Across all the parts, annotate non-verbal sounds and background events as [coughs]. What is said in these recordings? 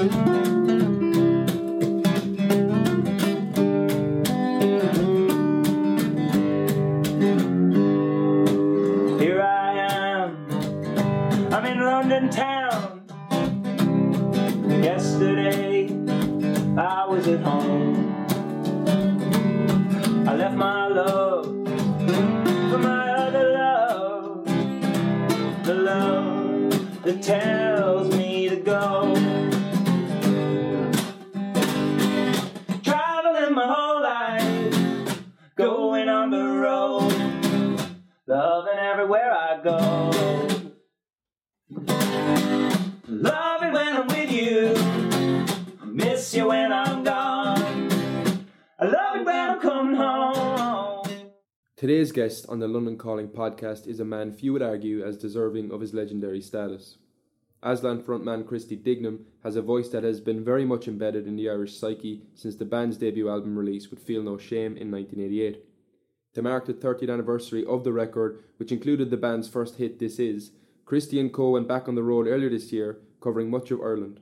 Here on the London Calling podcast is a man few would argue as deserving of his legendary status. Aslan frontman Christy Dignam has a voice that has been very much embedded in the Irish psyche since the band's debut album release with Feel No Shame in 1988. To mark the 30th anniversary of the record, which included the band's first hit This Is, Christy and Co went back on the road earlier this year, covering much of Ireland.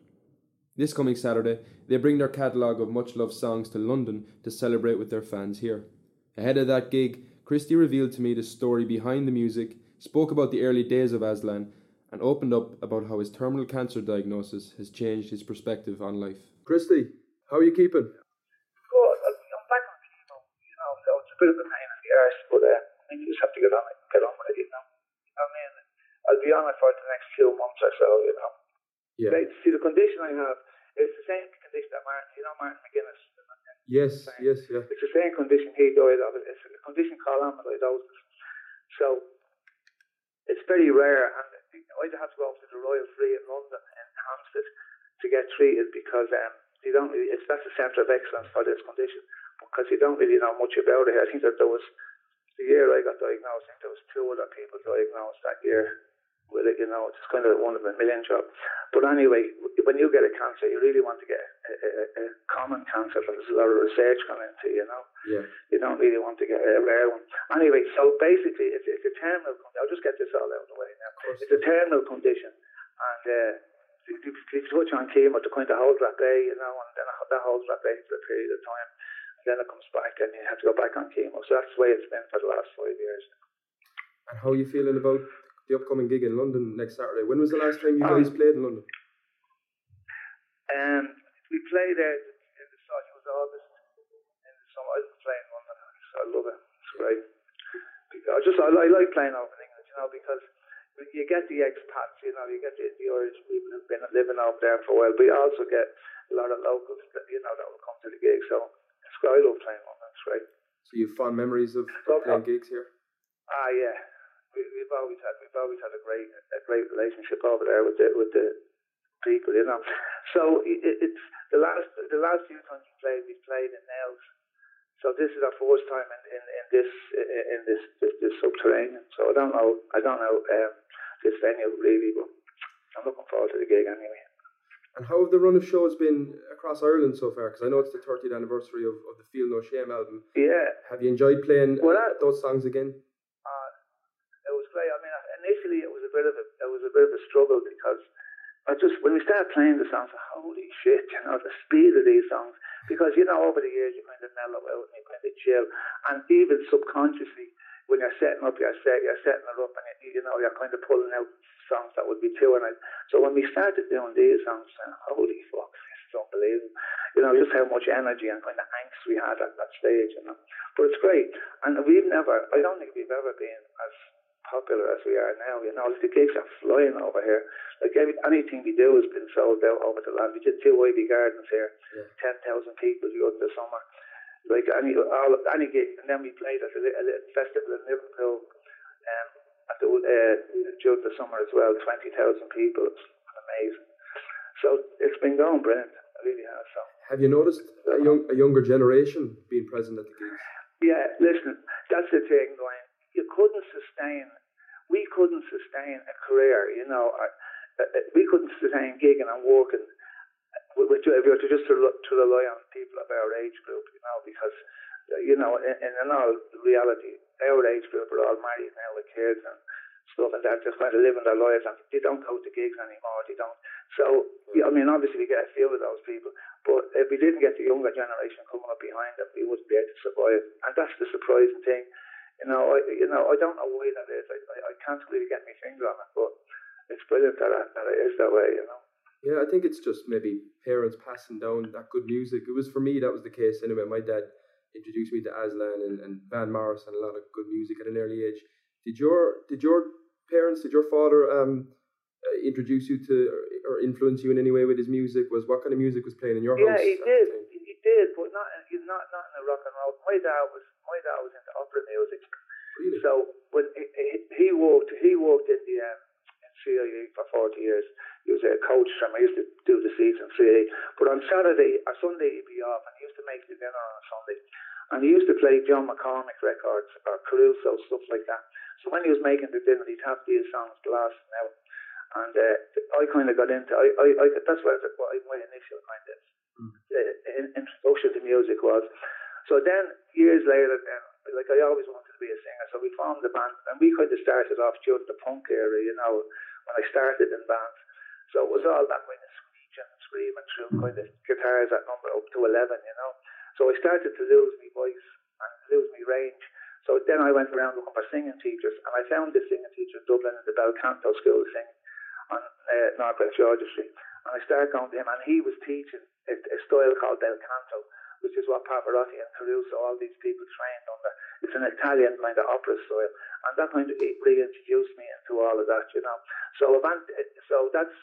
This coming Saturday, they bring their catalogue of much loved songs to London to celebrate with their fans here. Ahead of that gig, Christy revealed to me the story behind the music, spoke about the early days of Aslan, and opened up about how his terminal cancer diagnosis has changed his perspective on life. Christy, how are you keeping? Good. I'm back on chemo, you know, so it's a bit of a pain in the arse, but uh, I think you just have to get on it, get on with it, you know. You know what I mean? I'll be on it for the next few months or so, you know. Yeah. Right, see, the condition I have is the same condition that Martin, you know, Martin McGuinness. Yes, yes, yeah. It's the same condition he died of. It's a condition called amyloidosis. So it's very rare, and I'd have to go to the Royal Free in London in Hampstead to get treated because um, you don't really. It's that's the centre of excellence for this condition because you don't really know much about it. I think that there was the year I got diagnosed. I think there was two other people diagnosed that year with it. You know, it's kind of one of a million job. But anyway, when you get a cancer, you really want to get a, a, a common cancer that there's a lot of research going into. You know Yeah. you don't really want to get a rare one. Anyway, so basically, it's, it's a terminal. con- I'll just get this all out of the way now. It's a terminal condition, and uh, you touch on chemo to kind of hold that bay, you know, and then that holds that bay for a period of time, and then it comes back, and you have to go back on chemo. So that's the way it's been for the last five years. And how are you feeling about the upcoming gig in London next Saturday? When was the last time you Oh. guys played in London? Um, we played there in the summer. It was August in the summer. I was playing in London. So I love it. It's great. I just I, I like playing over in England, you know, because you get the expats, you know, you get the, the Irish people who've been living out there for a while, but you also get a lot of locals that you know that will come to the gig. So it's great. I love playing in London. It's great. So you have fond memories of Love playing gigs here? Ah, yeah. We, we've always had we've always had a great a great relationship over there with the with the people, you know. So it, it- it's the last the last few times we played, we played in Nails. So this is our first time in, in, in this in this, this this subterranean. So I don't know I don't know um, this venue really, but I'm looking forward to the gig anyway. And how have the run of shows been across Ireland so far? Because I know it's the 30th anniversary of, of the Feel No Shame album. Yeah, Have you enjoyed playing Well, that- those songs again? Uh, it was great. I mean, initially it was a bit of a it was a bit of a struggle because I just when we started playing the songs, holy shit, you know, the speed of these songs. Because you know, over the years you kind of mellow out and you kind of chill, and even subconsciously when you're setting up your set, you're setting it up, and you, you know you're kind of pulling out songs that would be too. And I, so when we started doing these songs, thought, holy fuck, this is unbelievable. You know, just how much energy and kind of angst we had at that stage, you know. But it's great, and we've never, I don't think we've ever been as popular as we are now. You know, the gigs are flying over here. Like every, anything we do has been sold out over the land. We did two Iveagh Gardens here, Yeah. ten thousand people during the summer. Like any all any gig, and then we played at a, a little festival in Liverpool, um, at the uh, during the summer as well. Twenty thousand people. It's amazing. So it's been going brilliant. It really has. So. Have you noticed a, young, a younger generation being present at the gigs? Yeah, listen, that's the thing, Dwayne. You couldn't sustain, we couldn't sustain a career, you know. Uh, we couldn't sustain gigging and working if you were to just to, rely on people of our age group, you know, because, uh, you know, in, in all reality, our age group are all married now with kids and stuff and that, just kind of living their lives and they don't go to gigs anymore, they don't. So I mean, obviously we get a few of those people, but if we didn't get the younger generation coming up behind them, we wouldn't be able to survive. And that's the surprising thing. You know, I, you know, I don't know why that is. I, I, I can't really get my finger on it, but it's brilliant that, that it is that way. You know. Yeah, I think it's just maybe parents passing down that good music. It was for me that was the case anyway. My dad introduced me to Aslan and, and Van Morris and a lot of good music at an early age. Did your did your parents, did your father um, uh, introduce you to or, or, influence you in any way with his music? Was what kind of music was playing in your yeah, house? Yeah, he did. He did, but not not not in the rock and roll. My dad was my dad was into opera music. Really? So when he, he worked he worked in the um, in CIE for forty years. He was a coach from I used to do the season CIE. But on Saturday or Sunday he'd be off and he used to make the dinner on Sunday. And he used to play John McCormack records or Caruso, stuff like that. So when he was making the dinner, he'd have these songs blasting out. And uh, I kind of got into I, I, I that's what, what my initial kind of uh, introduction to music was. So then years later, then like I always wanted to be a singer, so we formed the band, and we kind of started off during the punk era, you know, when I started in bands. So it was all that kind of screeching and screaming through kind of guitars at number up to eleven, you know. So I started to lose my voice and lose my range. So then I went around looking for singing teachers, and I found this singing teacher in Dublin in the Bel Canto School of Singing on uh, North Great George's Street. And I started going to him, and he was teaching a, a style called Bel Canto, which is what Pavarotti and Caruso, all these people trained under. It's an Italian kind of opera style, and that kind of reintroduced me into all of that, you know. So, event, so that's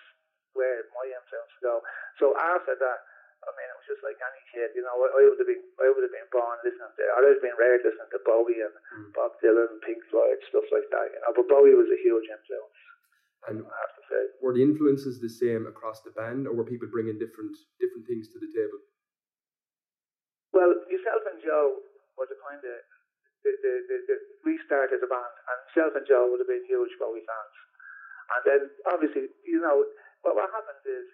where my influence go. So after that, I mean, it was just like any kid, you know. I, I would have been, I would have been born listening to, I would have been raised listening to Bowie and mm. Bob Dylan, and Pink Floyd, stuff like that, you know. But Bowie was a huge influence. And I have to say, were the influences the same across the band, or were people bringing different different things to the table? Well, yourself and Joe were the kind of the, the, the, the, we started the band, and myself and Joe would have been huge Bowie fans. And then, obviously, you know, well, what happens is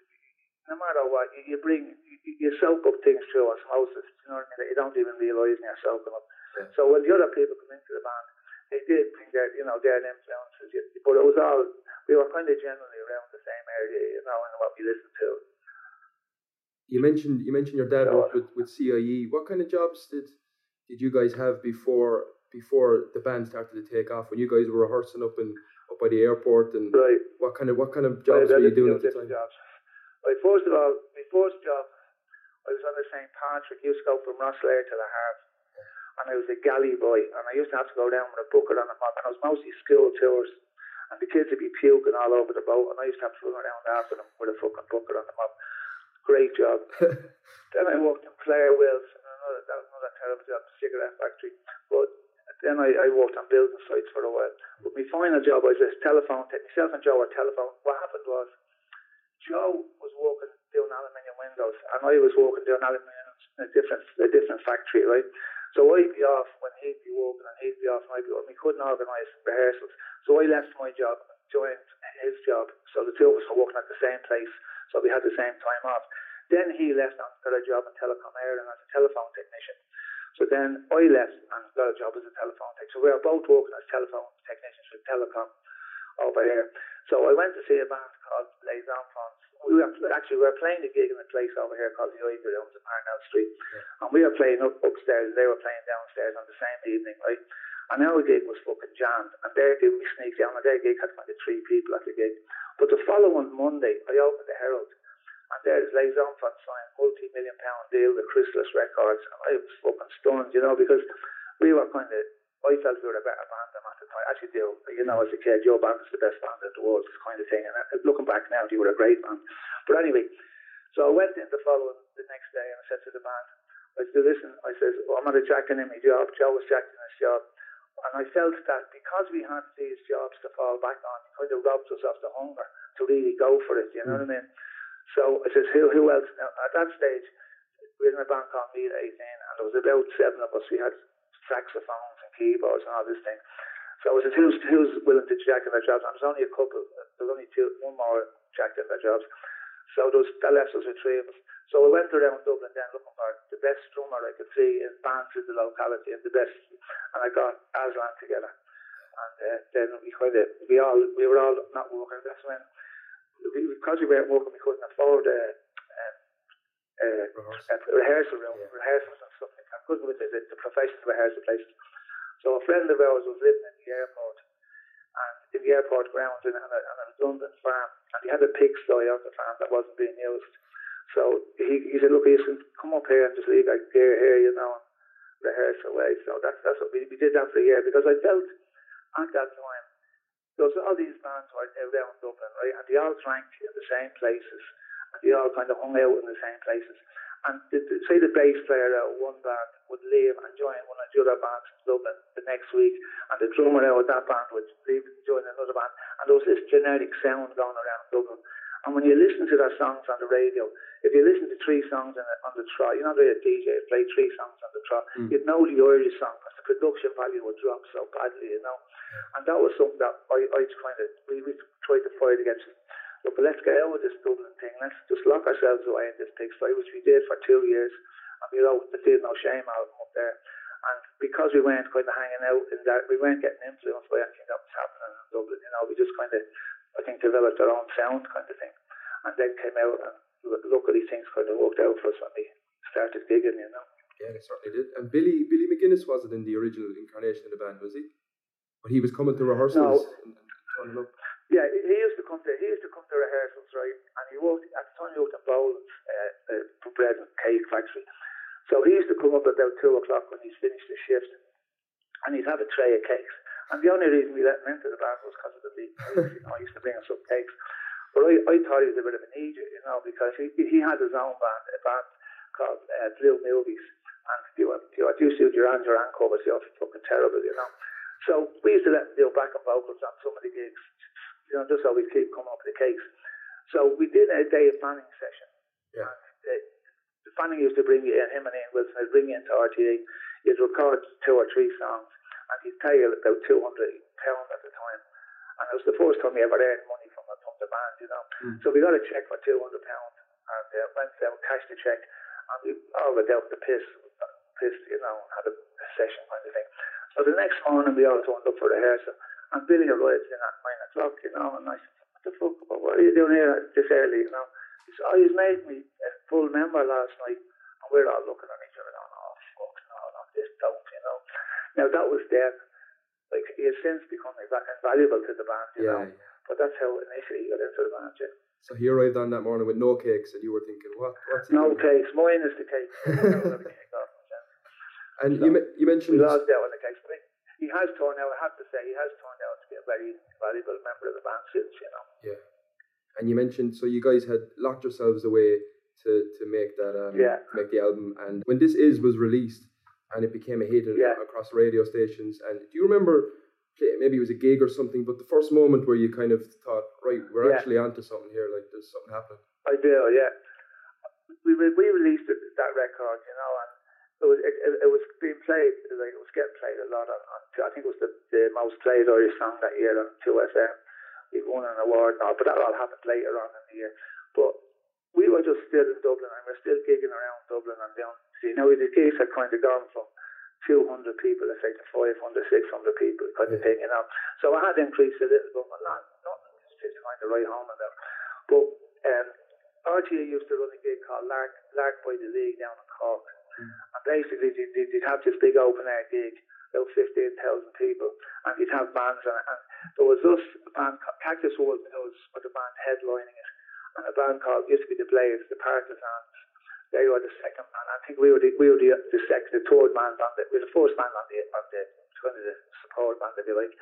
no matter what, you, you bring, you, you soak up things through osmosis, you know what I mean, that you don't even realise you're soaking up. Yeah. So when the other people come into the band, they did bring their, you know, their influences, but it was all, we were kind of generally around the same area, you know, and what we listened to. You mentioned you mentioned your dad worked with, with CIE. What kind of jobs did did you guys have before before the band started to take off? When you guys were rehearsing up in up by the airport, and right. what kind of what kind of jobs were you doing at the time? Jobs. Like first of all, my first job, I was on the St. Patrick. Used to go from Rosslare to the Heart, and I was a galley boy, and I used to have to go down with a bucket on the mop, and I was mostly school tours, and the kids would be puking all over the boat, and I used to have to run around after them with a fucking bucket on the mop. Great job. [laughs] then I worked in Player Wills, and another, that was another terrible job, cigarette factory. But then I, I worked on building sites for a while. But my final job was this telephone. Myself and Joe were telephone. What happened was Joe was working doing aluminium windows, and I was working doing aluminium in a different a different factory, right? So I'd be off when he'd be working, and he'd be off when I'd be working. We couldn't organise rehearsals, so I left my job and joined his job. So the two of us were working at the same place, so we had the same time off. Then he left and got a job in Telecom Éireann as a telephone technician. So then I left and got a job as a telephone technician. So we were both working as telephone technicians with Telecom over here. So I went to see a band called Les Enfants. We were actually we were playing a gig in a place over here called the Ivory Rooms in Parnell Street, yeah. and we were playing up upstairs. and They were playing downstairs on the same evening, right? And our gig was fucking jammed, and their gig we sneaked down, and their gig had kind of three people at the gig. But the following Monday, I opened the Herald, and there's Les Enfants signed multi-million pound deal with Chrysalis Records, and I was fucking stunned, you know, because we were kind of I felt we were a better band than at the time. Actually do. You know, as a kid, your band is the best band in the world, this kind of thing. And uh, looking back now, you were a great band. But anyway, so I went in the following the next day and I said to the band, I said, listen, I said, well, I'm not jacking in my job. Joe was jacking his job. And I felt that because we had these jobs to fall back on, it kind of robbed us of the hunger to really go for it. You know what I mean? So I said, who, who else? Now, at that stage, we were in a band called Meet 18, and there was about seven of us. We had saxophones and keyboards and all this thing. So I said, who's, who's willing to jack in their jobs? And there's only a couple, there's only two, one more jacked in their jobs. So those, that left us with three of us. So I went around Dublin then looking for the best drummer I could see in bands in the locality and the best, and I got Aslan together. And uh, then we kind of, we all, we were all not working. That's when we, because we weren't working, we couldn't afford um, a, Rehearsal. a rehearsal room, Yeah. rehearsals and stuff like that. Couldn't with the, the professional rehearsal places. So a friend of ours was living in the airport, and in the airport grounds in, on, a, on a redundant farm, and he had a pigsty on the farm that wasn't being used. So he, he said, look, you come up here and just leave like gear here, you know, and rehearse away. So that's that's what we, we did that for a year because I felt at that time there was all these bands were around Dublin, right, and they all drank in the same places, and they all kind of hung out in the same places. And the, the, say the bass player out of one band would leave and join one of the other bands in Dublin the next week, and the drummer out of that band would leave and join another band, and there was this generic sound going around Dublin. And when you listen to their songs on the radio, if you listen to three songs on the, on the trot, you know the DJ play three songs on the trot, Mm. you'd know the Irish song because the production value would drop so badly, you know. And that was something that I, I kind of we, we tried to fight against. Look, but let's get out of this Dublin thing. Let's just lock ourselves away in this pigsty, which we did for two years. And we wrote the Feel No Shame album up there. And because we weren't kind of hanging out in that, we weren't getting influenced by anything that was happening in Dublin. You know, we just kind of, I think, developed our own sound kind of thing. And then came out and luckily things kind of worked out for us when we started gigging, you know. Yeah, they certainly did. And Billy Billy McGuinness wasn't in the original incarnation of the band, was he? But he was coming to rehearsals and, and turning up. Yeah, he used to come to he used to come to rehearsals, right? And he worked at the time he worked in Boland's uh, uh, bread and cake factory. So he used to come up about two o'clock when he's finished his shift, and he'd have a tray of cakes. And the only reason we let him into the band was because of the cakes. You know, he used to bring us up cakes. But I, I thought he was a bit of an idiot, you know, because he he had his own band, a band called uh, Movies, and you were you were you suit your hands your hand covers, you're fucking terrible, you know. So we used to let him do backup vocals on some of the gigs, you know, just always keep coming up with the cakes. So we did a Dave Fanning session. Yeah. And, uh, the Fanning used to bring you in, him and Ian Wilson would bring you into RTE. You'd record two or three songs, and he'd pay you about two hundred pounds at the time. And it was the first time he ever earned money from a from the band, you know. Mm. So we got a check for two hundred pounds, and uh, went down, cashed the check, and we all went out the piss, pissed, you know, and had a, a session kind of thing. So the next morning we all turned up for rehearsal, and Billy arrived in at nine o'clock, you know, and I said, "What the fuck? What are you doing here this early?" You know, he said, "Oh, he's made me a full member last night," and we're all looking at each other, going, "Oh fuck, no, not this don't," you know. Now that was then. Like he has since become inva- invaluable to the band, you know. Yeah. But that's how initially he got into the band. Yeah. So he arrived on that morning with no cakes, and you were thinking, what? What's he No doing? cakes, mine is the cake. [laughs] Never got a cake off him, yeah. And you, me- you We mentioned lost out on the cakes, but he has turned out. I have to say, he has turned out to be a very valuable member of the band since, you know. Yeah. And you mentioned so you guys had locked yourselves away to, to make that um, Yeah. to make the album and when this is was released and it became a hit Yeah. across radio stations and do you remember maybe it was a gig or something but the first moment where you kind of thought right we're Yeah. actually onto something here like there's something happening I do, yeah. We re- we released it, that record, you know, and it was it, it, it was being played like it was getting played a lot on, on I think it was the, the most played Irish song that year on Two FM. We won an award and all, but that all happened later on in the year. But we were just still in Dublin and we're still gigging around Dublin and down. See, now the gigs had kind of gone from 200 people, let's say, to 500, 600 people kind of thing, you know. So I had increased a little bit, but not, not just kind of right home about. But um, RTE used to run a gig called Lark, Lark by the Lee down in Cork. And basically, they'd, they'd have this big open air gig, about 15,000 people, and you'd have bands it. And there was a band Cactus World News, were the band headlining it, and a band called, used to be the Blades, the Partisans. They were the second band. I think we were the, we were the, the second, the third band we were the first band on the, on the, kind of the support band, if you like.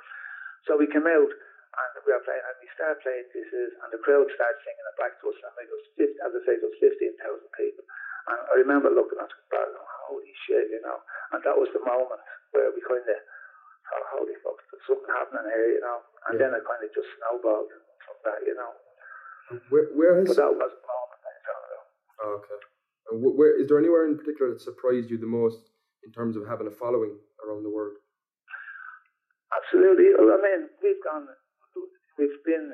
So we came out, and we were playing, and we started playing pieces, and the crowd started singing it back to us, and it was 50, as I say, it was 15,000 people. And I remember looking at it and going, oh, holy shit, you know. And that was the moment where we kind of thought, holy fuck, there's something happening here, you know. And Yeah. then it kind of just snowballed from that, you know. where, where has But that was the moment I thought, oh, oh, okay and wh- where is there anywhere in particular that surprised you the most in terms of having a following around the world Absolutely. Well, I mean, we've gone, we've been,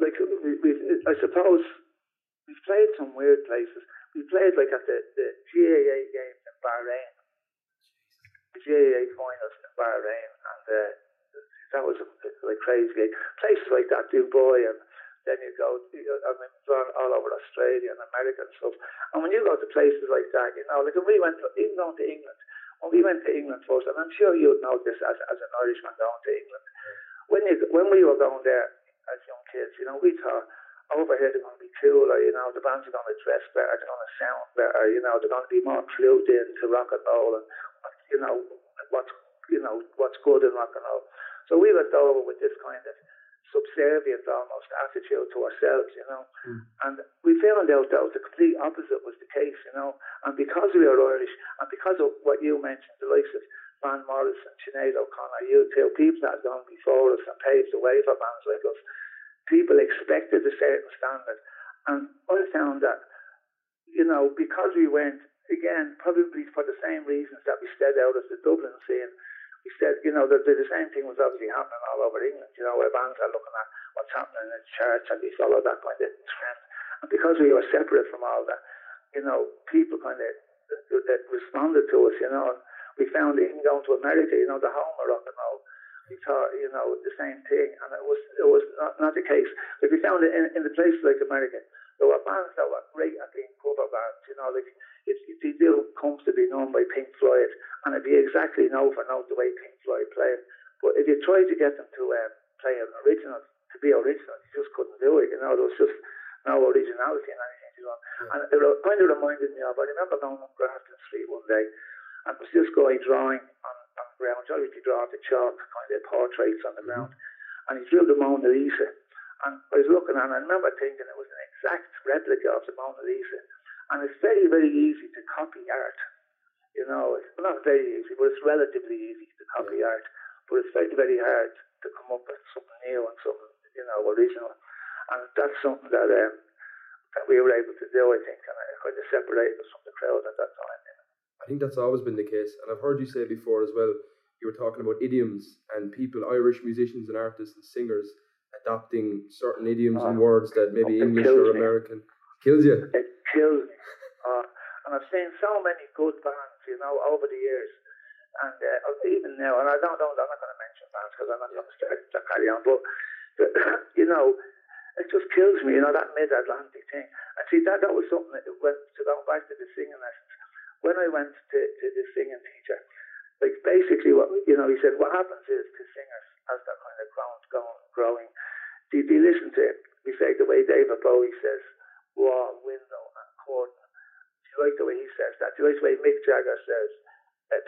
like, we, we've, I suppose, we've played some weird places. We played, like, at the, the GAA games in Bahrain, the GAA finals in Bahrain, and uh, that was a like crazy gig. Places like that, Dubai and then you go, I mean, gone all over Australia and America and stuff. And when you go to places like that, you know, like when we went, to, even going to England, when we went to England first, and I'm sure you'd know this as, as an Irishman going to England, when you when we were going there as young kids, you know, we thought over here they're going to be cooler, you know, the bands are going to dress better, they're going to sound better, you know, they're going to be more clued in to rock and roll and, you know, what's, you know, what's good in rock and roll. So we went over with this kind of subservient almost attitude to ourselves, you know. Mm. And we found out that the complete opposite was the case, you know. And because we are Irish, and because of what you mentioned, the likes of Van Morrison, Sinead O'Connor, U2, people that had gone before us and paved the way for bands like us, people expected a certain standard. And I found that, you know, because we went, again, probably for the same reasons that we stayed out of the Dublin scene, we said, you know, the, the, same thing was obviously happening all over England, you know, where bands are looking at what's happening in church and we follow that kind of trend. And because we were separate from all that, you know, people kind of that responded to us, you know, and we found even going to America, you know, the home rock and roll, we thought, you know, the same thing, and it was it was not, not the case. Like we found it in, in the places like America, there were bands that were great at being cover bands, you know, like it, it, they do comes to be known by Pink Floyd, and it'd be exactly note for note the way Pink Floyd played. But if you tried to get them to um, play an original, to be original, you just couldn't do it. You know, there was just no originality in anything. You know? Yeah. And it kind of reminded me of. I remember going up Grafton Street one day, and it was this guy drawing on, on the ground. I usually draw the chalk kind of portraits on the mm-hmm. ground, and he drew the Mona Lisa. And I was looking at it, and I remember thinking it was an exact replica of the Mona Lisa. And it's very, very easy to copy art. You know, it's not very easy, but it's relatively easy to copy art. But it's very, very hard to come up with something new and something, you know, original. And that's something that um, that we were able to do, I think, and it kind of separated us from the crowd at that time. I think that's always been the case, and I've heard you say before as well. You were talking about idioms and people, Irish musicians and artists and singers adopting certain idioms and ah. words that maybe English or American me. kills you. It kills me. Uh, and I've seen so many good bands you know, over the years. And uh, even now, and I don't know, I'm not going to mention bands because I'm not going to start to carry on, but, but, [coughs] you know, it just kills me, you know, that mid Atlantic thing. And see, that, that was something that went, to go back to the singing lessons. When I went to, to the singing teacher, like basically what, you know, he said, what happens is to singers as they're kind of growing, going, growing, do you listen to it? We say the way David Bowie says, wall, window, and curtain Do you like the way he says that? Do you like the way Mick Jagger says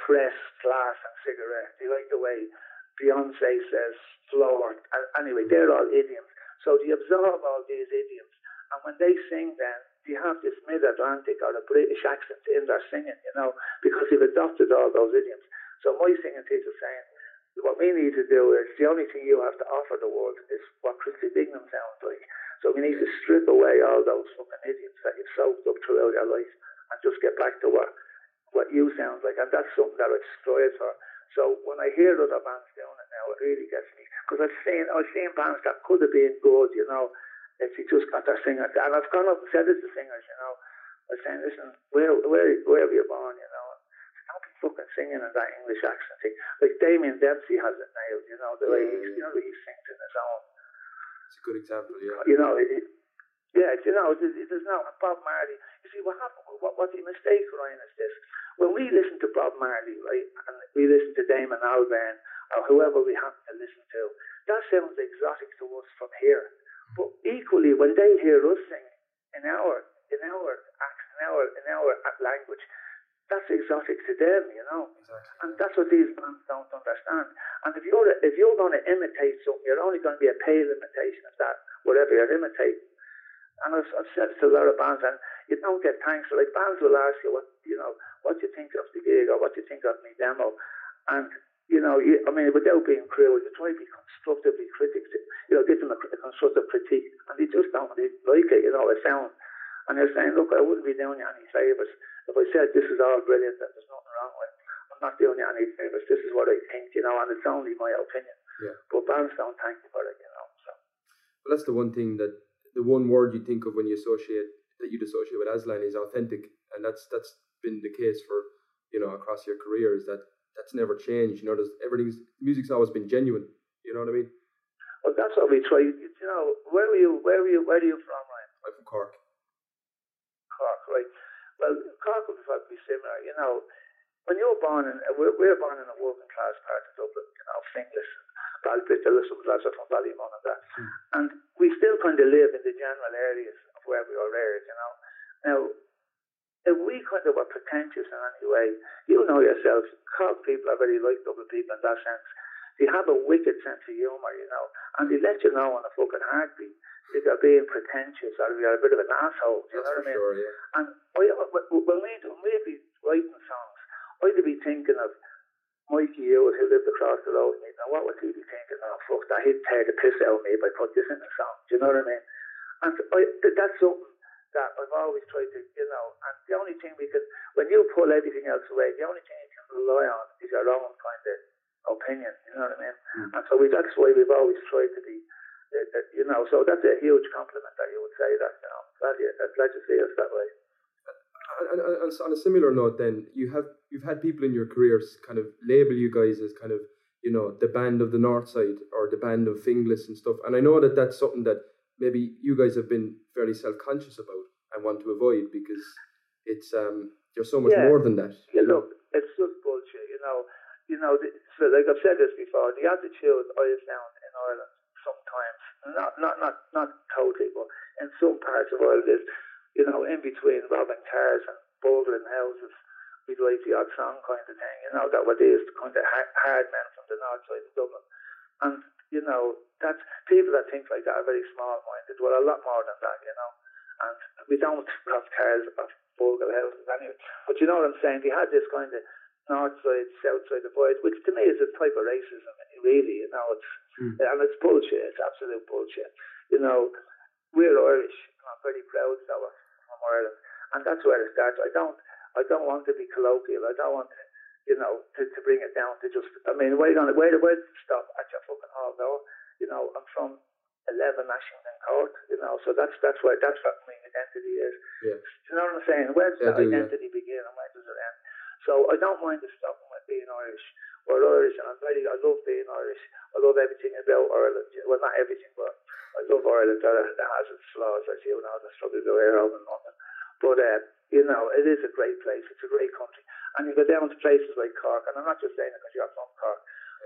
press, glass, and cigarette? Do you like the way Beyonce says floor? Anyway, they're all idioms. So you absorb all these idioms? And when they sing, then you have this mid-Atlantic or a British accent in their singing? You know, because they've adopted all those idioms. So my singing teacher saying, what we need to do is the only thing you have to offer the world is what Christy Dignam sounds like. So we need to strip away all those fucking idioms that you've soaked up throughout your life and just get back to what what you sound like. And that's something that I strive for. So when I hear other bands doing it now, it really gets me because I've seen I've seen bands that could have been good, you know, if you just got their singer. And I've gone up and said it to singers, you know, I was saying, listen, where where where were you born, you know? Don't be fucking singing in that English accent thing. Like Damien Dempsey has it nailed, you know, the way he, you know, he sings in his own. It's a good example, yeah. You know, it, yeah, you know, there's, there's no Bob Marley. You see, what happened? What, what the mistake, Ryan, is this: when we listen to Bob Marley, right, and we listen to Damon Albarn or whoever we happen to listen to, that sounds exotic to us from here. But equally, when they hear us sing in our in our accent, in our in our language, that's exotic to them, you know. Exactly. And that's what these bands don't understand. And if you're if you're going to imitate something, you're only going to be a pale imitation of that, whatever you're imitating. And I've, I've said to a lot of bands, and you don't get thanks. Like bands will ask you what you know, what you think of the gig or what you think of me demo, and you know, I mean, without being cruel, you try to be constructively critical, you know, give them a, a constructive critique, and they just don't really like it. You know, it sounds, and they're saying, look, I wouldn't be doing you any favours if I said this is all brilliant and there's nothing wrong with. it. I'm not doing you any favours. This is what I think, you know, and it's only my opinion. Yeah. But bands don't thank you for it, you know. So. Well, that's the one thing that the one word you think of when you associate that you'd associate with Aslan is authentic, and that's that's been the case for you know across your career is that that's never changed. You know, there's everything's music's always been genuine. You know what I mean? Well, that's what we try. You know, where were you? Where were you? Where are you from, Ryan? I'm from Cork. Cork, right? Well, Cork would probably be similar. You know, when you were born in, we're, we're born in a working class part of Dublin. You know, Finglas, Ballybrickle, some lads are from Ballymun and that, Hmm. and we still kind of live in the general areas of where we were raised. You know, now. If we kind of were pretentious in any way, you know yourself, Cork people are very like Dublin people in that sense. They have a wicked sense of humour, you know, and they let you know on a fucking heartbeat if you're being pretentious or if you're a bit of an asshole. Do you That's know what I mean? sure, yeah. And I, when we when we'd be writing songs, I'd be thinking of Mikey Hughes who lived across the road. from me. Now what would he be thinking? Oh fuck that! He'd tear the piss out of me if I put this in the song. Do you know what I mean? And I, that's something that I've always tried to, you know. And the only thing we can, when you pull everything else away, the only thing you can rely on is your own kind of opinion. You know what I mean? Mm. And so we, that's why we've always tried to be, uh, uh, you know. So that's a huge compliment that you would say that. You know, glad you, uh, glad you see us that way. And, and, and on a similar note, then you have you've had people in your careers kind of label you guys as kind of you know the band of the north side or the band of Finglas and stuff. And I know that that's something that maybe you guys have been fairly self conscious about and want to avoid because it's um there's so much Yeah. more than that. Yeah, you know? look, it's just bullshit. You know, you know. The, so like I've said this before, the attitude I have found in Ireland sometimes, not not not not totally, but in some parts of Ireland is, you know, in between robbing cars and burgling houses, we'd write the odd song kind of thing. You know, that what is the kind of hard, hard men from the north side of Dublin, and you know that's people that think like that are very small-minded. Well, a lot more than that, you know. And we don't have cars or burgle houses anyway. But you know what I'm saying? They had this kind of north side, south side divide, which to me is a type of racism, really. You know, it's Mm. and it's bullshit. It's absolute bullshit. You know, we're Irish. and I'm very proud that we're from Ireland, and that's where it starts. I don't, I don't want to be colloquial. I don't want to, you know, to, to bring it down to just. I mean, where gonna where where to stop at your fucking hall door? You know, I'm from 11 Ashington Court. You know, so that's that's where that's what my identity is. Yeah. You know what I'm saying? Where does Yeah, that do, yeah. identity begin and where does it end? So I don't mind the stopping with being Irish. We're Irish, and I'm very. I love being Irish. I love everything about Ireland. Well, not everything, but I love Ireland. That, that has its flaws, as you know. The struggle go here home in London, but uh, you know, it is a great place. It's a great country, and you go down to places like Cork, and I'm not just saying it because you're from Cork.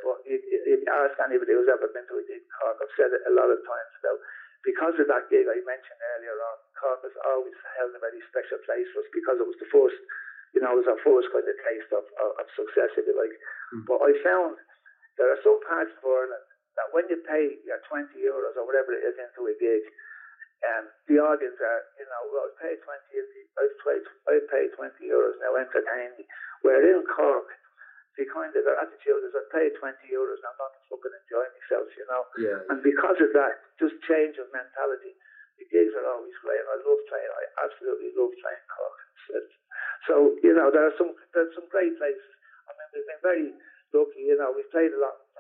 But if if you ask anybody who's ever been to a gig in Cork, I've said it a lot of times about because of that gig I mentioned earlier on, Cork has always held a very special place for us because it was the first, you know, it was our first kind of taste of, of, of success, if you like. Mm. But I found there are some parts of Ireland that when you pay your 20 euros or whatever it is into a gig, um, the audience are, you know, well, I paid 20, I've paid, I've paid 20 euros now, entertain me. Where in Cork, the kind of their attitude is, I pay 20 euros and I'm not to fucking enjoy myself, you know. Yeah. And because of that, just change of mentality, the gigs are always great. I love playing. I absolutely love playing Cork. So you know, there are some there's some great places. I mean, we've been very lucky. You know, we've played a lot of bands in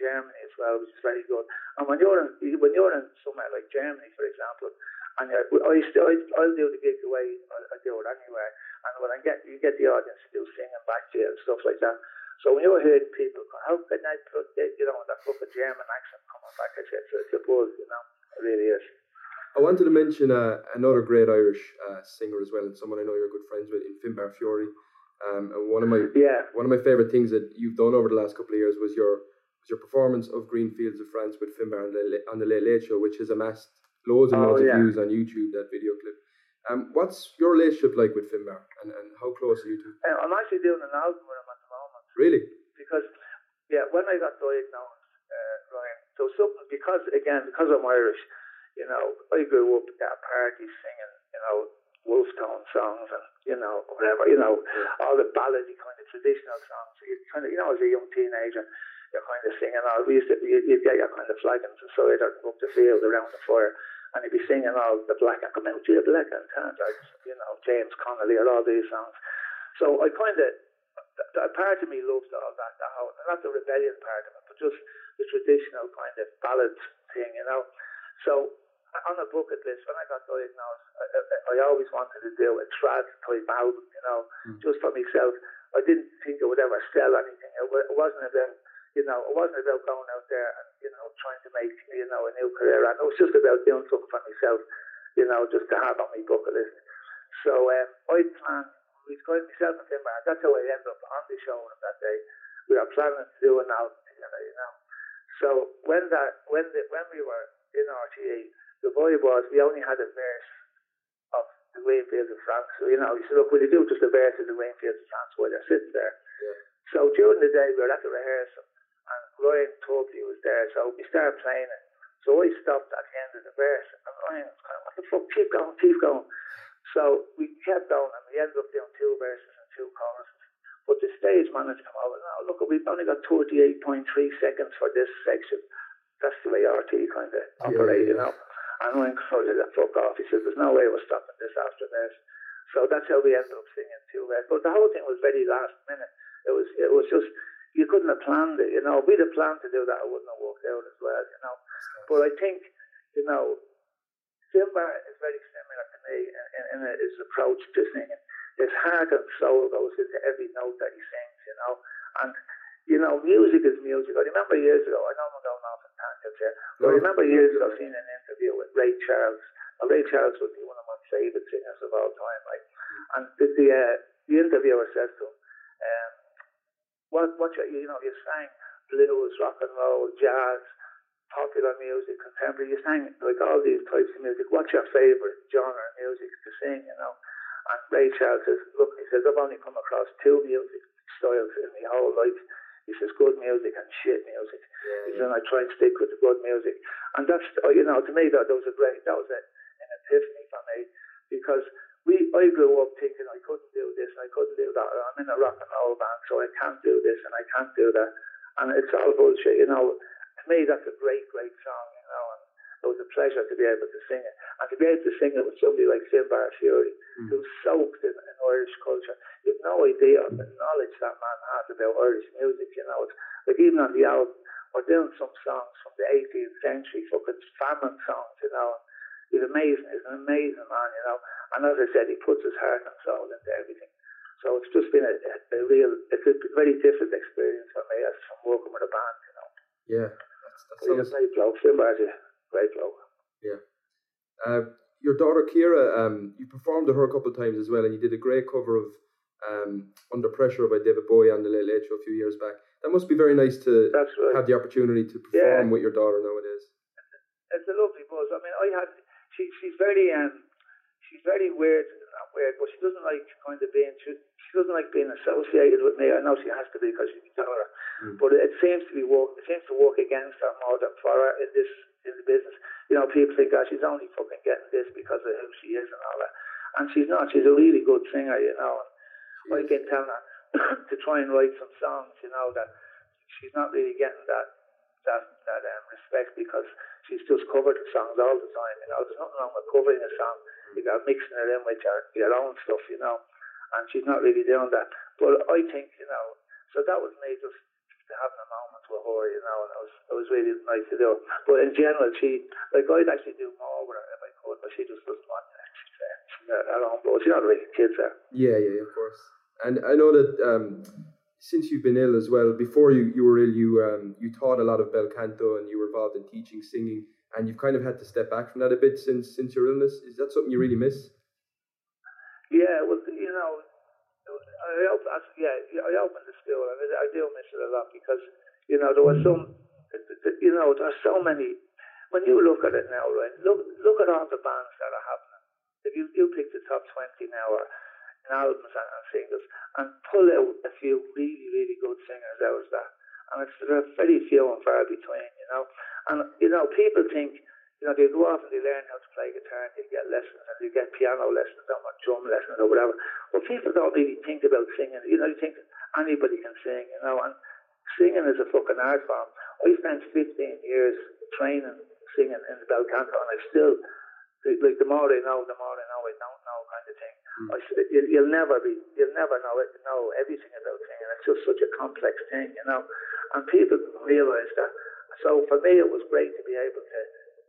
Germany as well, which is very good. And when you're in when you're in somewhere like Germany, for example, and you're, I still I, I'll do the gig the way I, I do it anywhere. And when I get you get the audience to do singing back to you and stuff like that. So when you're hearing people, go, how can I put it, you know, that fucking German accent coming back it's, it's a buzz, you know, it really is. I wanted to mention uh, another great Irish uh, singer as well, and someone I know you're good friends with in Finbar Furey. Um, and one of my Yeah, one of my favorite things that you've done over the last couple of years was your was your performance of Green Fields of France with Finbar on the, Late Late Show, which has amassed loads and Oh, loads yeah. of views on YouTube. That video clip. Um, what's your relationship like with Finbar, and, and how close are you two? and I'm actually doing an album with him at the moment Really? because, yeah, when I got diagnosed, uh, Ryan, so something because again because I'm Irish, you know, I grew up at parties singing, you know, Wolfe Tone songs and you know whatever, you know, all the ballady kind of traditional songs. You kind of, you know, as a young teenager, you're kind of singing all. We used to, you, you'd get your kind of flagons aside or up the field around the fire, and you'd be singing all the black and come out to your black and tan, like you know James Connolly or all these songs. So I kind of, a part of me loves all that, the whole, not the rebellion part of it, but just the traditional kind of ballad thing, you know. So on a bucket list, when I got diagnosed, I, I, I always wanted to do a trad type album, you know, Mm. just for myself. I didn't think it would ever sell anything. It, it wasn't about, you know, it wasn't about going out there and, you know, trying to make, you know, a new career. And it was just about doing something for myself, you know, just to have on my bucket list. So um, I planned, we going myself and Tim that's how I ended up on the show that day. We were planning to do an album together, you know. So when that, when the, when we were in RTE, the boy was we only had a verse of the Green Fields of France. So, you know, he said, look, will you do just a verse of the Green Fields of France while they're sitting there? Yeah. So during the day, we were at the rehearsal, and Ryan Tubridy was there, so we started playing it. So I stopped at the end of the verse, and Ryan was kind of, what the fuck, keep going, keep going. So we kept going, and we ended up doing two verses and two choruses. But the stage manager came over, now oh, look, we've only got 38.3 seconds for this section. That's the way RT kind of operate, you know. And Ryan Crowley said, fuck off. He said, there's no way we're stopping this after this. So that's how we ended up singing two verses. But the whole thing was very last minute. It was it was just you couldn't have planned it, you know. If we'd have planned to do that, it wouldn't have worked out as well, you know. But I think, you know, Finbar is very similar to me in, in, in his approach to singing. His heart and soul goes into every note that he sings, you know. And you know, music is music. I remember years ago, I know I'm going off in tangents here, but I remember years ago seeing an interview with Ray Charles. Now, Ray Charles would be one of my favourite singers of all time, like, and the the, uh, the interviewer says to him, um, "What what you, you know you sang blues, rock and roll, jazz, popular music, contemporary. You sang like all these types of music. What's your favourite genre of music to sing? You know?" And Ray Charles says, "Look, he says I've only come across two music styles in my whole life." He says good music and shit music. He says, and I try and stick with the good music. And that's, uh, you know, to me, that, that was a great, that was a, an epiphany for me because we, I grew up thinking I couldn't do this I couldn't do that. I'm in a rock and roll band, so I can't do this and I can't do that. And it's all bullshit, you know. To me, that's a great, great song, you know. And it was a pleasure to be able to sing it. And to be able to sing it with somebody like Finbar Furey, Mm. who's soaked in, in Irish culture. You've no idea of the knowledge that man has about Irish music, you know. It's, like even on the album, we're doing some songs from the 18th century, fucking famine songs, you know. He's amazing. He's an amazing man, you know. And as I said, he puts his heart and soul into everything. So it's just been a, a, a real, it's a very different experience for me as from working with a band, you know. Yeah, that's, that He's a sounds. great bloke. A great bloke. Uh, your daughter Kiera, um, you performed with her a couple of times as well, and you did a great cover of um, "Under Pressure" by David Bowie on the Late Late Show a few years back. That must be very nice to right. have the opportunity to Yeah. perform with your daughter nowadays. it's a lovely buzz. I mean, I had she she's very um she's very weird, not weird, but she doesn't like kind of being she, she doesn't like being associated with me. I know she has to be because she's daughter, Mm. but it seems to be work. It seems to work against her more than for her in this in the business. You know, people think, oh, she's only fucking getting this because of who she is and all that, and she's not. She's a really good singer, you know. And I've been telling her [coughs] to try and write some songs, you know, that she's not really getting that that that um, respect because she's just covered the songs all the time. You know, there's nothing wrong with covering a song. You got mixing it in with your your own stuff, you know. And she's not really doing that. But I think, you know, so that was me just having a moment with her, you know, and it was it was really nice to do. But in general, she like I'd actually do more with her if I could, but she just doesn't want to. Uh, she's at her own boat. She's not really kids there. Yeah, yeah, of course. And I know that um, since you've been ill as well, before you, you were ill, you um, you taught a lot of bel canto and you were involved in teaching singing, and you've kind of had to step back from that a bit since since your illness. Is that something you really miss? Yeah, well, you know, I op- I, yeah, I opened the school. I, do miss it a lot because you know there were some, you know, there are so many. When you look at it now, right? Look, look at all the bands that are happening. If you you pick the top twenty now, or albums and, and singles, and pull out a few really really good singers out of that, and it's there are very few and far between, you know. And you know, people think you know, they go off and they learn how to play guitar and they get lessons and they get piano lessons or drum lessons or whatever. But people don't really think about singing. You know, you think anybody can sing, you know, and singing is a fucking art form. I spent 15 years training singing in the bel canto and I still, like the more I know, the more I know I don't know kind of thing. I, s- you, you'll never be, you'll never know it, know everything about singing. It's just such a complex thing, you know, and people realise that. So for me, it was great to be able to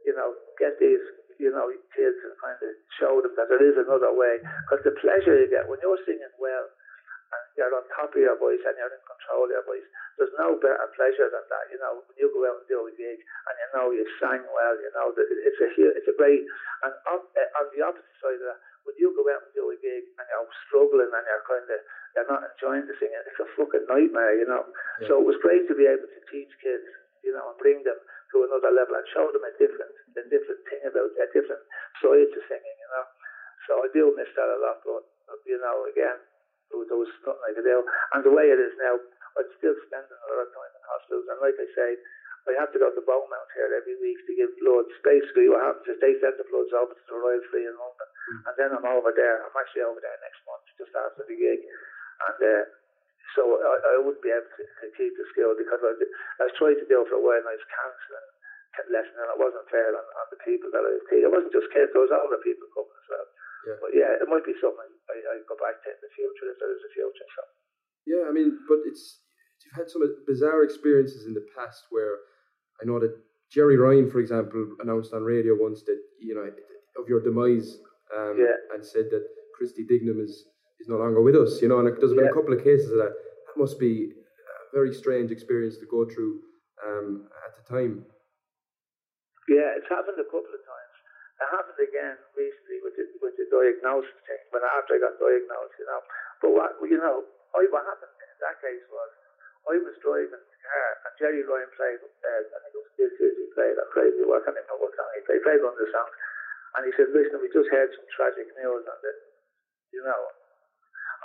you know, get these, you know, kids and kind of show them that there is another way. Because the pleasure you get when you're singing well, and you're on top of your voice and you're in control of your voice. There's no better pleasure than that, you know, when you go out and do a gig and you know you sang well, you know, that it's a it's a great, and on, uh, on the opposite side of that, when you go out and do a gig and you're struggling and you're kind of, you're not enjoying the singing, it's a fucking nightmare, you know. Yeah. So it was great to be able to teach kids, you know, and bring them to another level and show them a different, a different thing about, a different side to singing, you know. So I do miss that a lot, but, you know, again, there was, nothing I could do. And the way it is now, I'd still spend a lot of time in hospitals. And like I say, I have to go to Beaumont here every week to give blood. Basically, what happens is they send the bloods over to the Royal Free in London, and then I'm over there. I'm actually over there next month, just after the gig, and uh, so I, I wouldn't be able to, to keep the skill because I, I was trying to do it for a while, and I was cancelling lesson, and it wasn't fair on, on the people that I was teaching. It wasn't just kids; there was older people coming as well. Yeah. But yeah, it might be something I, I go back to in the future if there is a future. So. Yeah, I mean, but it's you've had some bizarre experiences in the past where I know that Gerry Ryan, for example, announced on radio once that you know of your demise, um, Yeah. and said that Christy Dignam is is no longer with us. You know, and there's been a couple of cases of that. That must be a very strange experience to go through um, at the time. Yeah, it's happened a couple of It happened again recently with the with the diagnosis thing. but after I got diagnosed, you know. But what you know, I, what happened in that case was I was driving the car and Gerry Ryan played. Uh, I think it was this is he played. I played. I can't remember what song he played. He played one of the songs, and he said, "Listen, we just heard some tragic news on the, you know,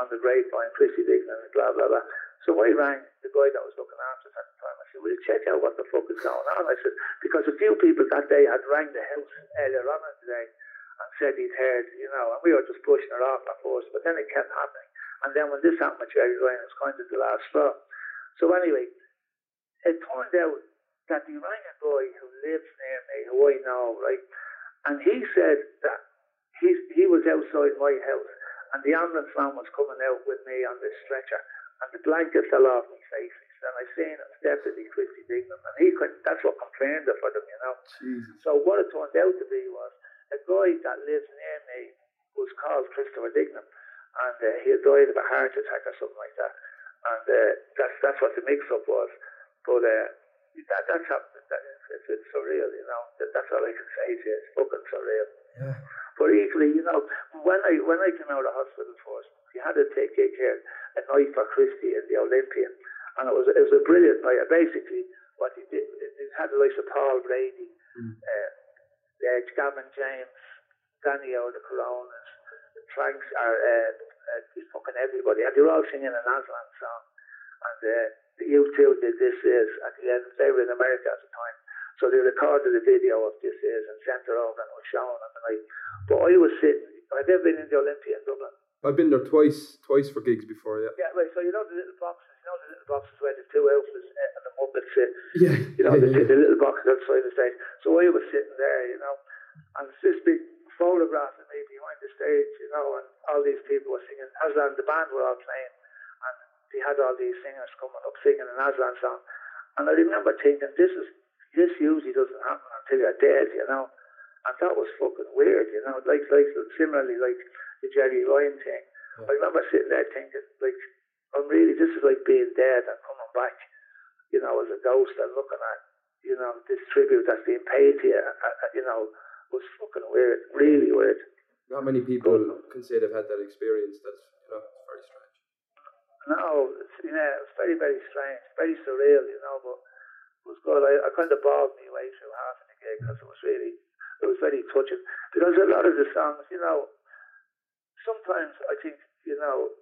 on the grapevine, Chrissy Dignam, and blah blah blah." So I rang the guy that was looking after at the time. I said, "Will you check out what the fuck is going on?" I said, because a few people that day had rang the house earlier on in the day and said he'd heard, you know, and we were just pushing it off at first, but then it kept happening. And then when this happened with Gerry Ryan, it was kind of the last straw. So anyway, it turned out that he rang a guy who lives near me, who I know, right? And he said that he he was outside my house, and the ambulance man was coming out with me on this stretcher, and the blanket fell off my face. And I seen it was definitely Christy Dignam, and he could that's what confirmed it for them, you know. Jesus. So what it turned out to be was a guy that lives near me was called Christopher Dignam, and uh, he had died of a heart attack or something like that. And uh, that's that's what the mix-up was. But uh, that that's how, that, it's, it's surreal, you know. That, that's all I can say to you. It's fucking surreal. Yeah. But equally, you know, when I when I came out of hospital first, we had to take here a night for Christy in the Olympia, and it was it was a brilliant night. Basically, what he did, it, it had the likes of Paul Brady, Mm. uh, uh, Gavin James, Danny O, the Coronas, Tranks, are uh, uh, fucking everybody, and they were all singing an Aslan song, and uh, the U2 did This Is at the end. They were in America at the time. So they recorded a video of This Is and sent it over and it was shown on the night. But I was sitting, I've never been in the Olympia in Dublin. I've been there twice, twice for gigs before. Yeah. Yeah, right, so you know the little boxes, you know the little boxes where the two elves and the Muppets sit, Yeah. you know, yeah, the, yeah. the little boxes outside the stage. So I was sitting there, you know, and it's this big photograph of me behind the stage, you know, and all these people were singing Aslan, the band were all playing, and they had all these singers coming up singing an Aslan song. And I remember thinking, this is this usually doesn't happen until you're dead, you know. And that was fucking weird, you know. Like like similarly like the Gerry Ryan thing. I remember sitting there thinking, like, I'm really this is like being dead and coming back, you know, as a ghost and looking at, you know, this tribute that's being paid to you, uh, uh, you know, was fucking weird, really weird. Not many people can say they've had that experience. That's you know, it's very strange. No, it's, yeah, it was very, very strange, very surreal, you know, but it was good. I, I kind of bawled my way through half of the gig because it was really, it was very touching. Because a lot of the songs, you know, sometimes I think, you know,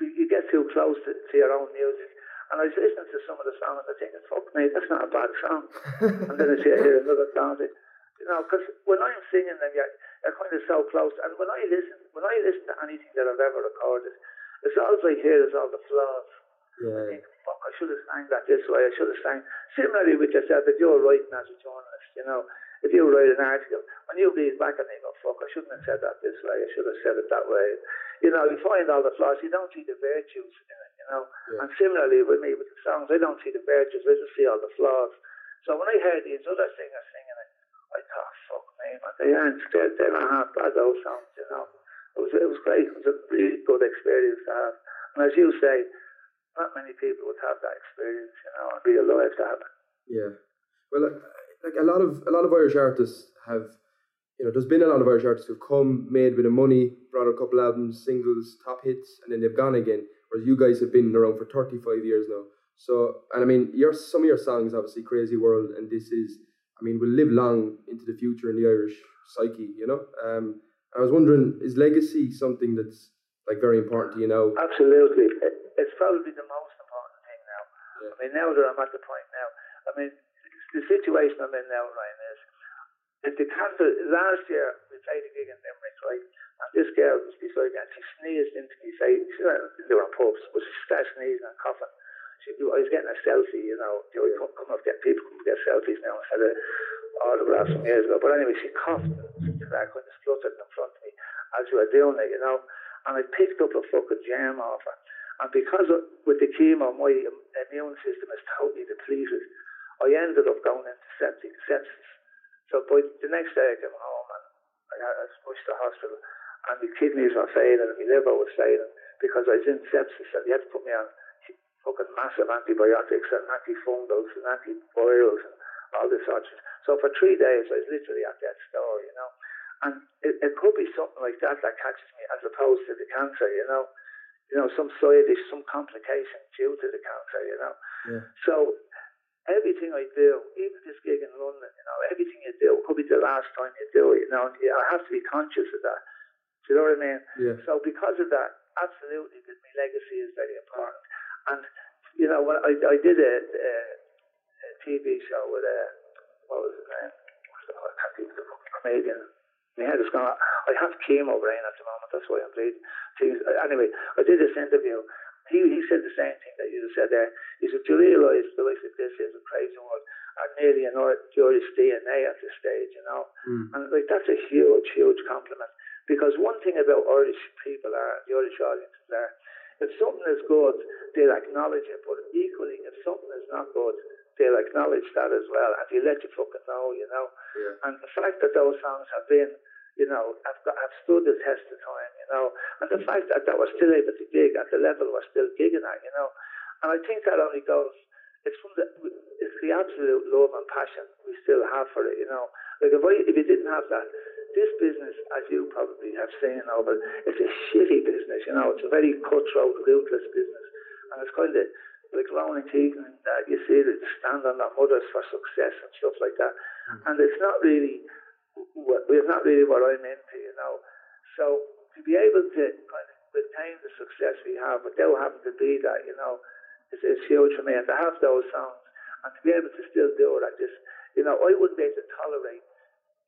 you, get too close to, to your own music. And I was listening to some of the songs, I think, fuck me, that's not a bad song. [laughs] and then I see I hear another song, think, you know, because when I'm singing them, you're, you're kind of so close. And when I listen, when I listen to anything that I've ever recorded, it's all I hear is all the flaws. Yeah. I think, fuck, I should have sang that this way, I should have sang. Similarly with yourself, if you're writing as a journalist, you know, if you write an article, when you read back and you go, fuck, I shouldn't have said that this way, I should have said it that way. You know, you find all the flaws, you don't see the virtues in it, you know. Yeah. And similarly with me, with the songs, I don't see the virtues, I just see all the flaws. So when I heard these other singers singing it, I thought, fuck me, man, they aren't, they're, they're not half bad, those songs, you know. It was, it was great, it was a really good experience to have. And as you say, not many people would have that experience, you know, and be alive to have it. Yeah. Well, like, like a lot of a lot of Irish artists have, you know, there's been a lot of Irish artists who've come, made with the money, brought a couple albums, singles, top hits, and then they've gone again. Whereas you guys have been around for 35 years now. So, and I mean, your some of your songs, obviously, "Crazy World," and this is, I mean, will live long into the future in the Irish psyche, you know. Um, I was wondering, is legacy something that's like very important to you now? Absolutely, it's probably the most important thing now. Yeah. I mean, now that I'm at the point now, I mean, the situation I'm in now, Ryan, is if the cancer. Last year we played a gig in Limerick, right? And this girl was beside me, and she sneezed into me face. They were on pubs, but she started sneezing and coughing. She, I was getting a selfie, you know. You know, you come, up get people come get selfies now instead of autographs from years ago. But anyway, she coughed and that kind of spluttered in front of me as we were doing it, you know. And I picked up a fucking germ off her. And because of, with the chemo, my immune system is totally depleted. I ended up going into septic sepsis. So by the next day I came home and I, had, I was pushed to the hospital and the kidneys were failing and my liver was failing because I was in sepsis and they had to put me on fucking massive antibiotics and antifungals and antivirals and all this sort of So for three days I was literally at death's door, you know. And it, it could be something like that that catches me as opposed to the cancer, you know. You know, some side issue, some complication due to the cancer, you know. Yeah. So everything I do, even this gig in London, you know, everything you do could be the last time you do it, you know. I have to be conscious of that. Do you know what I mean? Yeah. So because of that, absolutely, because my legacy is very important. And you know, when I, I did a, a, a TV show with a what was his name? What's the, I can't think of the comedian. My head is gone. I have chemo brain at the moment. That's why I'm bleeding. Anyway, I did this interview. He he said the same thing that you just said there. He said, to you realise the life of this is a crazy world and nearly an Irish DNA at this stage, you know?" Mm. And like that's a huge, huge compliment. Because one thing about Irish people are the Irish audiences are if something is good, they'll acknowledge it. But equally, if something is not good, they'll acknowledge that as well, and they let you fucking know, you know. Yeah. And the fact that those songs have been, you know, I've got, I've stood the test of time, you know, and the fact that that we're still able to gig at the level we're still gigging at, you know, and I think that only goes. It's from the it's the absolute love and passion we still have for it, you know. Like if I if you didn't have that, this business, as you probably have seen over, it's a shitty business, you know. It's a very cutthroat, ruthless business, and it's kind of like Ronan Keegan. that uh, you see that stand on their mothers for success and stuff like that, mm. and it's not really it's not really what I'm into, you know. So to be able to kind of retain the success we have without having to be that, you know, is, is huge for me. And to have those songs and to be able to still do it, I just, you know, I wouldn't be able to tolerate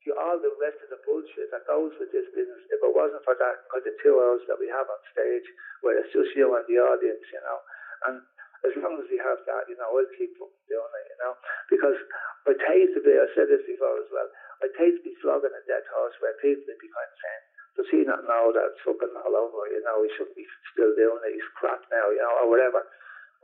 you, all the rest of the bullshit that goes with this business if it wasn't for that kind of two hours that we have on stage where it's just you and the audience, you know. And as long as we have that, you know, I'll keep doing it, you know, because I'd hate to be, I said this before as well, I'd hate to be flogging a dead horse where people would be kind of saying, does he not know that it's fucking all over, you know, he shouldn't be still doing it, he's crap now, you know, or whatever.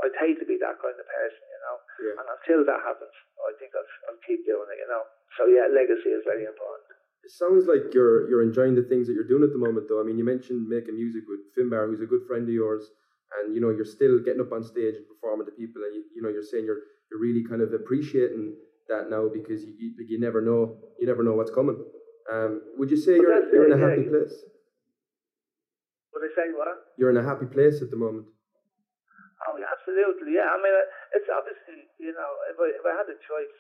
I'd hate to be that kind of person, you know. Yeah. And until that happens, I think I'll, I'll keep doing it, you know. So yeah, legacy is very important. It sounds like you're you're enjoying the things that you're doing at the moment, though. I mean, you mentioned making music with Finbar, who's a good friend of yours, and you know you're still getting up on stage and performing to people, and you, you know you're saying you're you're really kind of appreciating that now because you, you, you never know you never know what's coming. Um, would you say But you're you're in a happy yeah. place? Would I say what? You're in a happy place at the moment. Oh, absolutely. Yeah, I mean, uh, it's obviously, you know, if I, if I had a choice,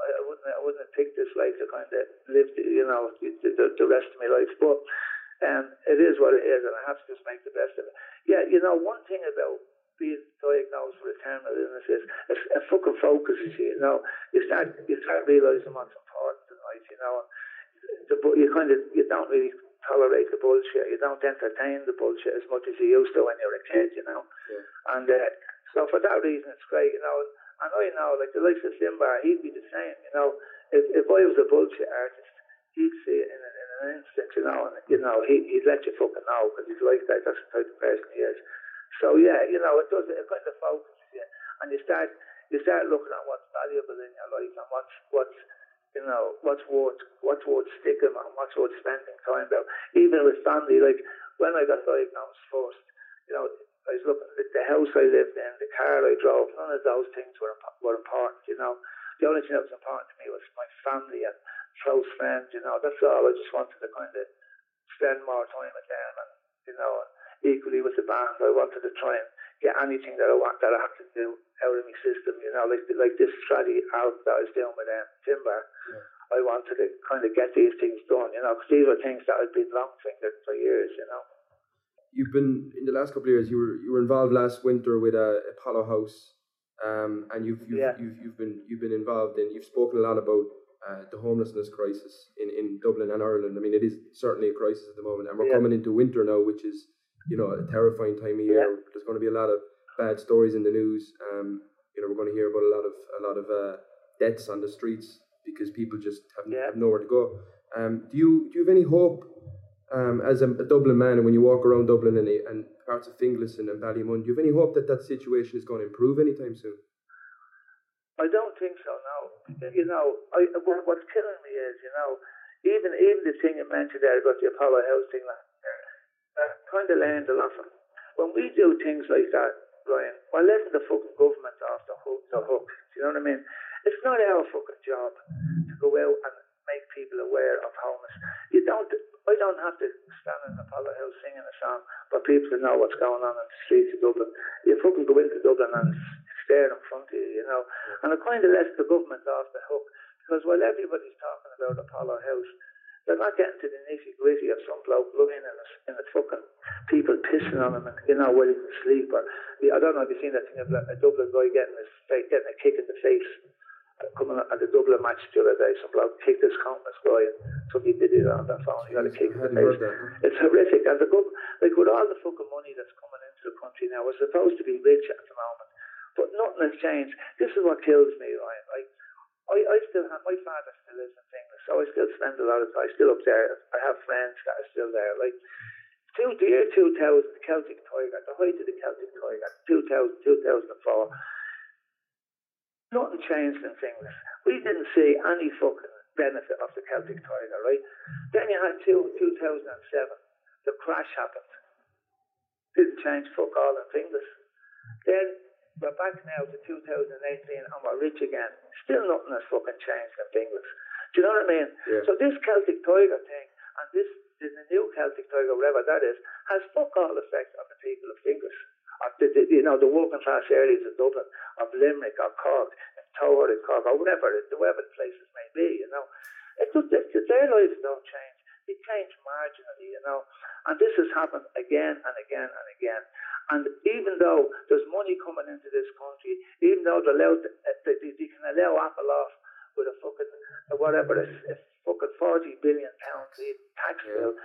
I, I wouldn't, I wouldn't have picked this life to kind of live, the, you know, the, the, the rest of my life. But um, it is what it is, and I have to just make the best of it. Yeah, you know, one thing about being diagnosed with a terminal illness is it, it fucking focuses you. You know, you start, you start realizing what's important in life. You know, the, you kind of, you don't really tolerate the bullshit. You don't entertain the bullshit as much as you used to when you were a kid. You know. And uh, so for that reason, it's great, you know. And I know, like the likes of Finbar, he'd be the same, you know. If if I was a bullshit artist, he'd see it in, in an instant, you know. And you know, he he'd let you fucking know because he's like that. That's the type of person he is. So yeah, you know, it does. It kind of focuses you, and you start you start looking at what's valuable in your life and what's what's you know what's worth what's worth sticking and what's worth spending time about. Even with family, like when I got diagnosed first, you know, I was looking at the house I lived in, the car I drove. None of those things were were important. You know, the only thing that was important to me was my family and close friends. You know, that's all. I just wanted to kind of spend more time with them, and you know, equally with the band, I wanted to try and get anything that I want that I have to do out of my system. You know, like like this strategy album that I was doing with um, Finbar. Yeah. I wanted to kind of get these things done, you know, because these were things that I'd been long fingered for years, you know you've been in the last couple of years. You were you were involved last winter with uh, Apollo House, um, and you've you've, yeah. you've you've been you've been involved in. You've spoken a lot about uh, the homelessness crisis in, in Dublin and Ireland. I mean, it is certainly a crisis at the moment, and we're yeah. coming into winter now, which is you know a terrifying time of year. Yeah. There's going to be a lot of bad stories in the news. Um, you know, we're going to hear about a lot of a lot of uh, deaths on the streets because people just have, have nowhere to go. Um, do you do you have any hope um, as a, a, Dublin man, and when you walk around Dublin and, and parts of Finglas and, and Ballymun, do you have any hope that that situation is going to improve anytime soon? I don't think so. No, you know, I, what, what's killing me is, you know, even even the thing you mentioned there about the Apollo House thing, that kind of learned a lot from. When we do things like that, Ryan, we're letting the fucking government off the hook. The hook. Do you know what I mean? It's not our fucking job to go out and make people aware of homeless. You don't. I don't have to stand in the Apollo House singing a song for people to know what's going on in the streets of Dublin. You fucking go into Dublin and stare in front of you, you know. And it kind of lets the government off the hook because while everybody's talking about Apollo House, they're not getting to the nitty gritty of some bloke lying in a, in a fucking people pissing on him and you know while he's asleep or I don't know if you've seen that thing of uh, a Dublin guy getting his getting a kick in the face uh, coming at the Dublin match the other day, some bloke kicked his countless guy and took his video on that phone. He got a kick in the face. It's horrific. And the government, like with all the fucking money that's coming into the country now, we're supposed to be rich at the moment, but nothing has changed. This is what kills me, right? Like, I, I still have, my father still lives in Finglas, so I still spend a lot of time, I still up there. I have friends that are still there. Like, two, the year 2000, the Celtic Tiger, the height of the Celtic Tiger, 2000, 2004, Nothing changed in things. We didn't see any fucking benefit of the Celtic Tiger, right? Then you had two, 2007, the crash happened. Didn't change fuck all in Finglas. Then we're back now to 2018 and we're rich again. Still nothing has fucking changed in Finglas. Do you know what I mean? Yeah. So this Celtic Tiger thing and this the new Celtic Tiger, whatever that is, has fuck all effect on the people of of the, the, you know, the working class areas of Dublin, of Limerick, or Cork, and Tower, and Cork, or whatever, whatever the places may be, you know. It's just, it's, their lives don't change. They change marginally, you know. And this has happened again and again and again. And even though there's money coming into this country, even though they're allowed, uh, they, they, they can allow Apple off with a fucking, whatever, fucking 40 billion pound in tax bill,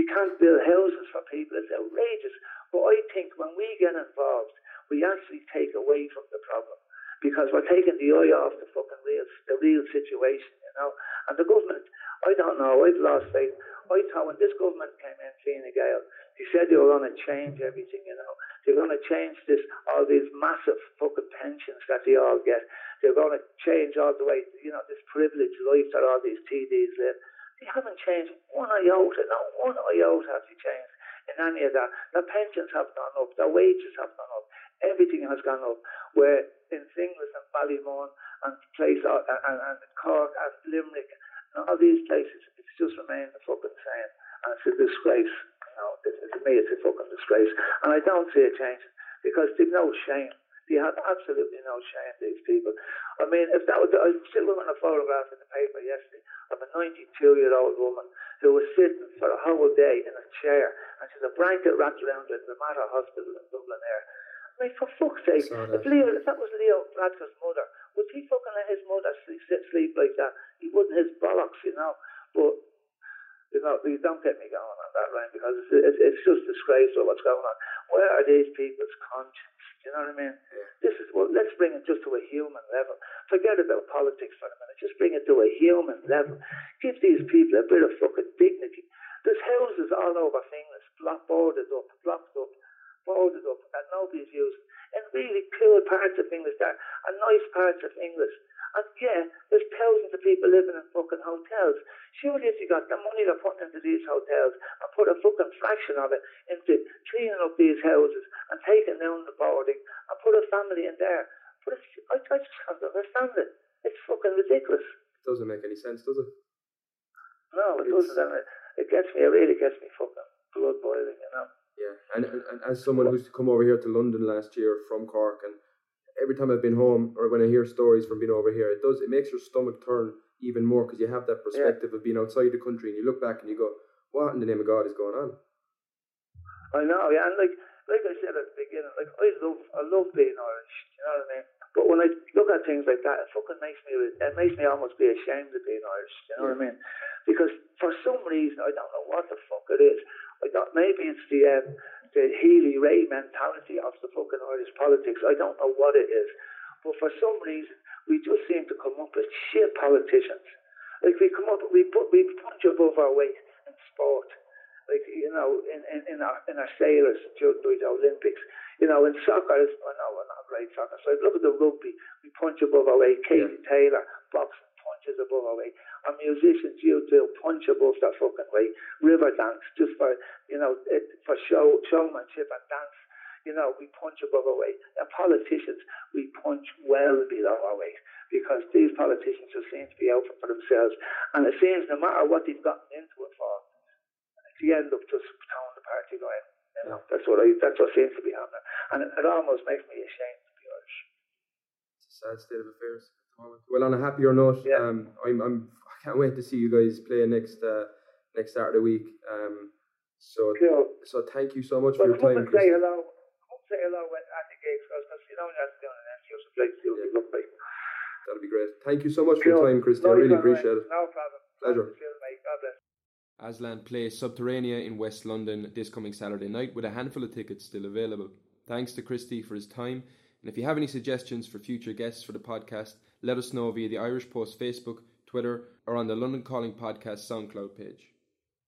you can't build houses for people. It's outrageous. But I think when we get involved, we actually take away from the problem because we're taking the eye off the fucking real, the real situation, you know. And the government, I don't know, I've lost faith. I thought when this government came in, Fine Gael, they said they were going to change everything, you know. They're going to change this, all these massive fucking pensions that they all get. They're going to change all the way, you know, this privileged life that all these TDs live. They haven't changed one iota, not one iota have they changed in any of that. Their pensions have gone up, their wages have gone up, everything has gone up. Where in Finglas and Ballymun and place uh, and, and Cork and Limerick and all these places, it's just remained the fucking same. And it's a disgrace. Know, it, it, to me, it's a fucking disgrace. And I don't see it changing because they've no shame. They have absolutely no shame, these people. I mean, if that was, I was still looking at a photograph in the paper yesterday of a 92 year old woman who was sitting for a whole day in a chair and she's a blanket wrapped around her in the Mater Hospital in Dublin there. I mean, for fuck's sake, if Leo, if that was Leo Varadkar's mother, would he fucking let his mother sleep, sleep like that? He wouldn't his bollocks, you know. But you know, you don't get me going on that line because it's, it's, it's just disgraceful what's going on. Where are these people's conscience? Do You know what I mean? Yeah. This is well. Let's bring it just to a human level. Forget about politics for a minute. Just bring it to a human level. Give these people a bit of fucking dignity. There's houses all over Finglas, block boarded up, blocked up, boarded up that nobody's used. in really cool parts of Finglas there and nice parts of Finglas. And yeah, there's thousands of people living in fucking hotels. Surely if you got the money they're putting into these hotels and put a fucking fraction of it into cleaning up these houses and taking down the boarding and put a family in there. But it's, I, I just can't understand it. It's fucking ridiculous. It doesn't make any sense, does it? No, it It's- doesn't. And it, it gets me, it really gets me fucking blood boiling, you know. Yeah, and, and, and as someone who's come over here to London last year from Cork, and every time I've been home or when I hear stories from being over here, it does it makes your stomach turn even more because you have that perspective of being outside the country and you look back and you go, "What in the name of God is going on?" I know, yeah, and like like I said at the beginning, like I love I love being Irish, you know what I mean? But when I look at things like that, it fucking makes me it makes me almost be ashamed of being Irish, you know what I mean? Because for some reason I don't know what the fuck it is. I thought maybe it's the um, the Healy-Rae mentality of the fucking Irish politics. I don't know what it is. But for some reason we just seem to come up with shit politicians. Like we come up we put we punch above our weight in sport like you know, in, in, in our in our sailors during the Olympics. You know, in soccer, I know we're not great soccer. So look at the rugby, we punch above our weight. Katie Taylor, boxing above our weight. Our musicians, you do punch above that fucking weight. Riverdance, just for you know, it, for show showmanship and dance. You know, we punch above our weight. And politicians, we punch well below our weight because these politicians just seem to be out for themselves. And it seems no matter what they've gotten into it for, they end up just towing the party going. You know, that's what I, that's what seems to be happening, and it, it almost makes me ashamed to be Irish. It's a sad state of affairs at the moment. Well, on a happier note, Yeah. um, I'm, I'm I can't wait to see you guys play next uh, next Saturday week. Um, so Cool. so thank you so much But for your come time, and say Chris. hello. Come and say hello when at the gigs because you know that's doing an interview. So please do Yeah. That'll be great. Thank you so much for your time, Christy. I really one, mate. appreciate it. No problem. Pleasure. Cheers, mate. God bless. Aslan plays Subterranea in West London this coming Saturday night with a handful of tickets still available. Thanks to Christy for his time. And if you have any suggestions for future guests for the podcast, let us know via the Irish Post Facebook, Twitter, or on the London Calling Podcast SoundCloud page.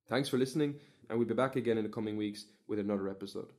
Thanks for listening, and we'll be back again in the coming weeks with another episode.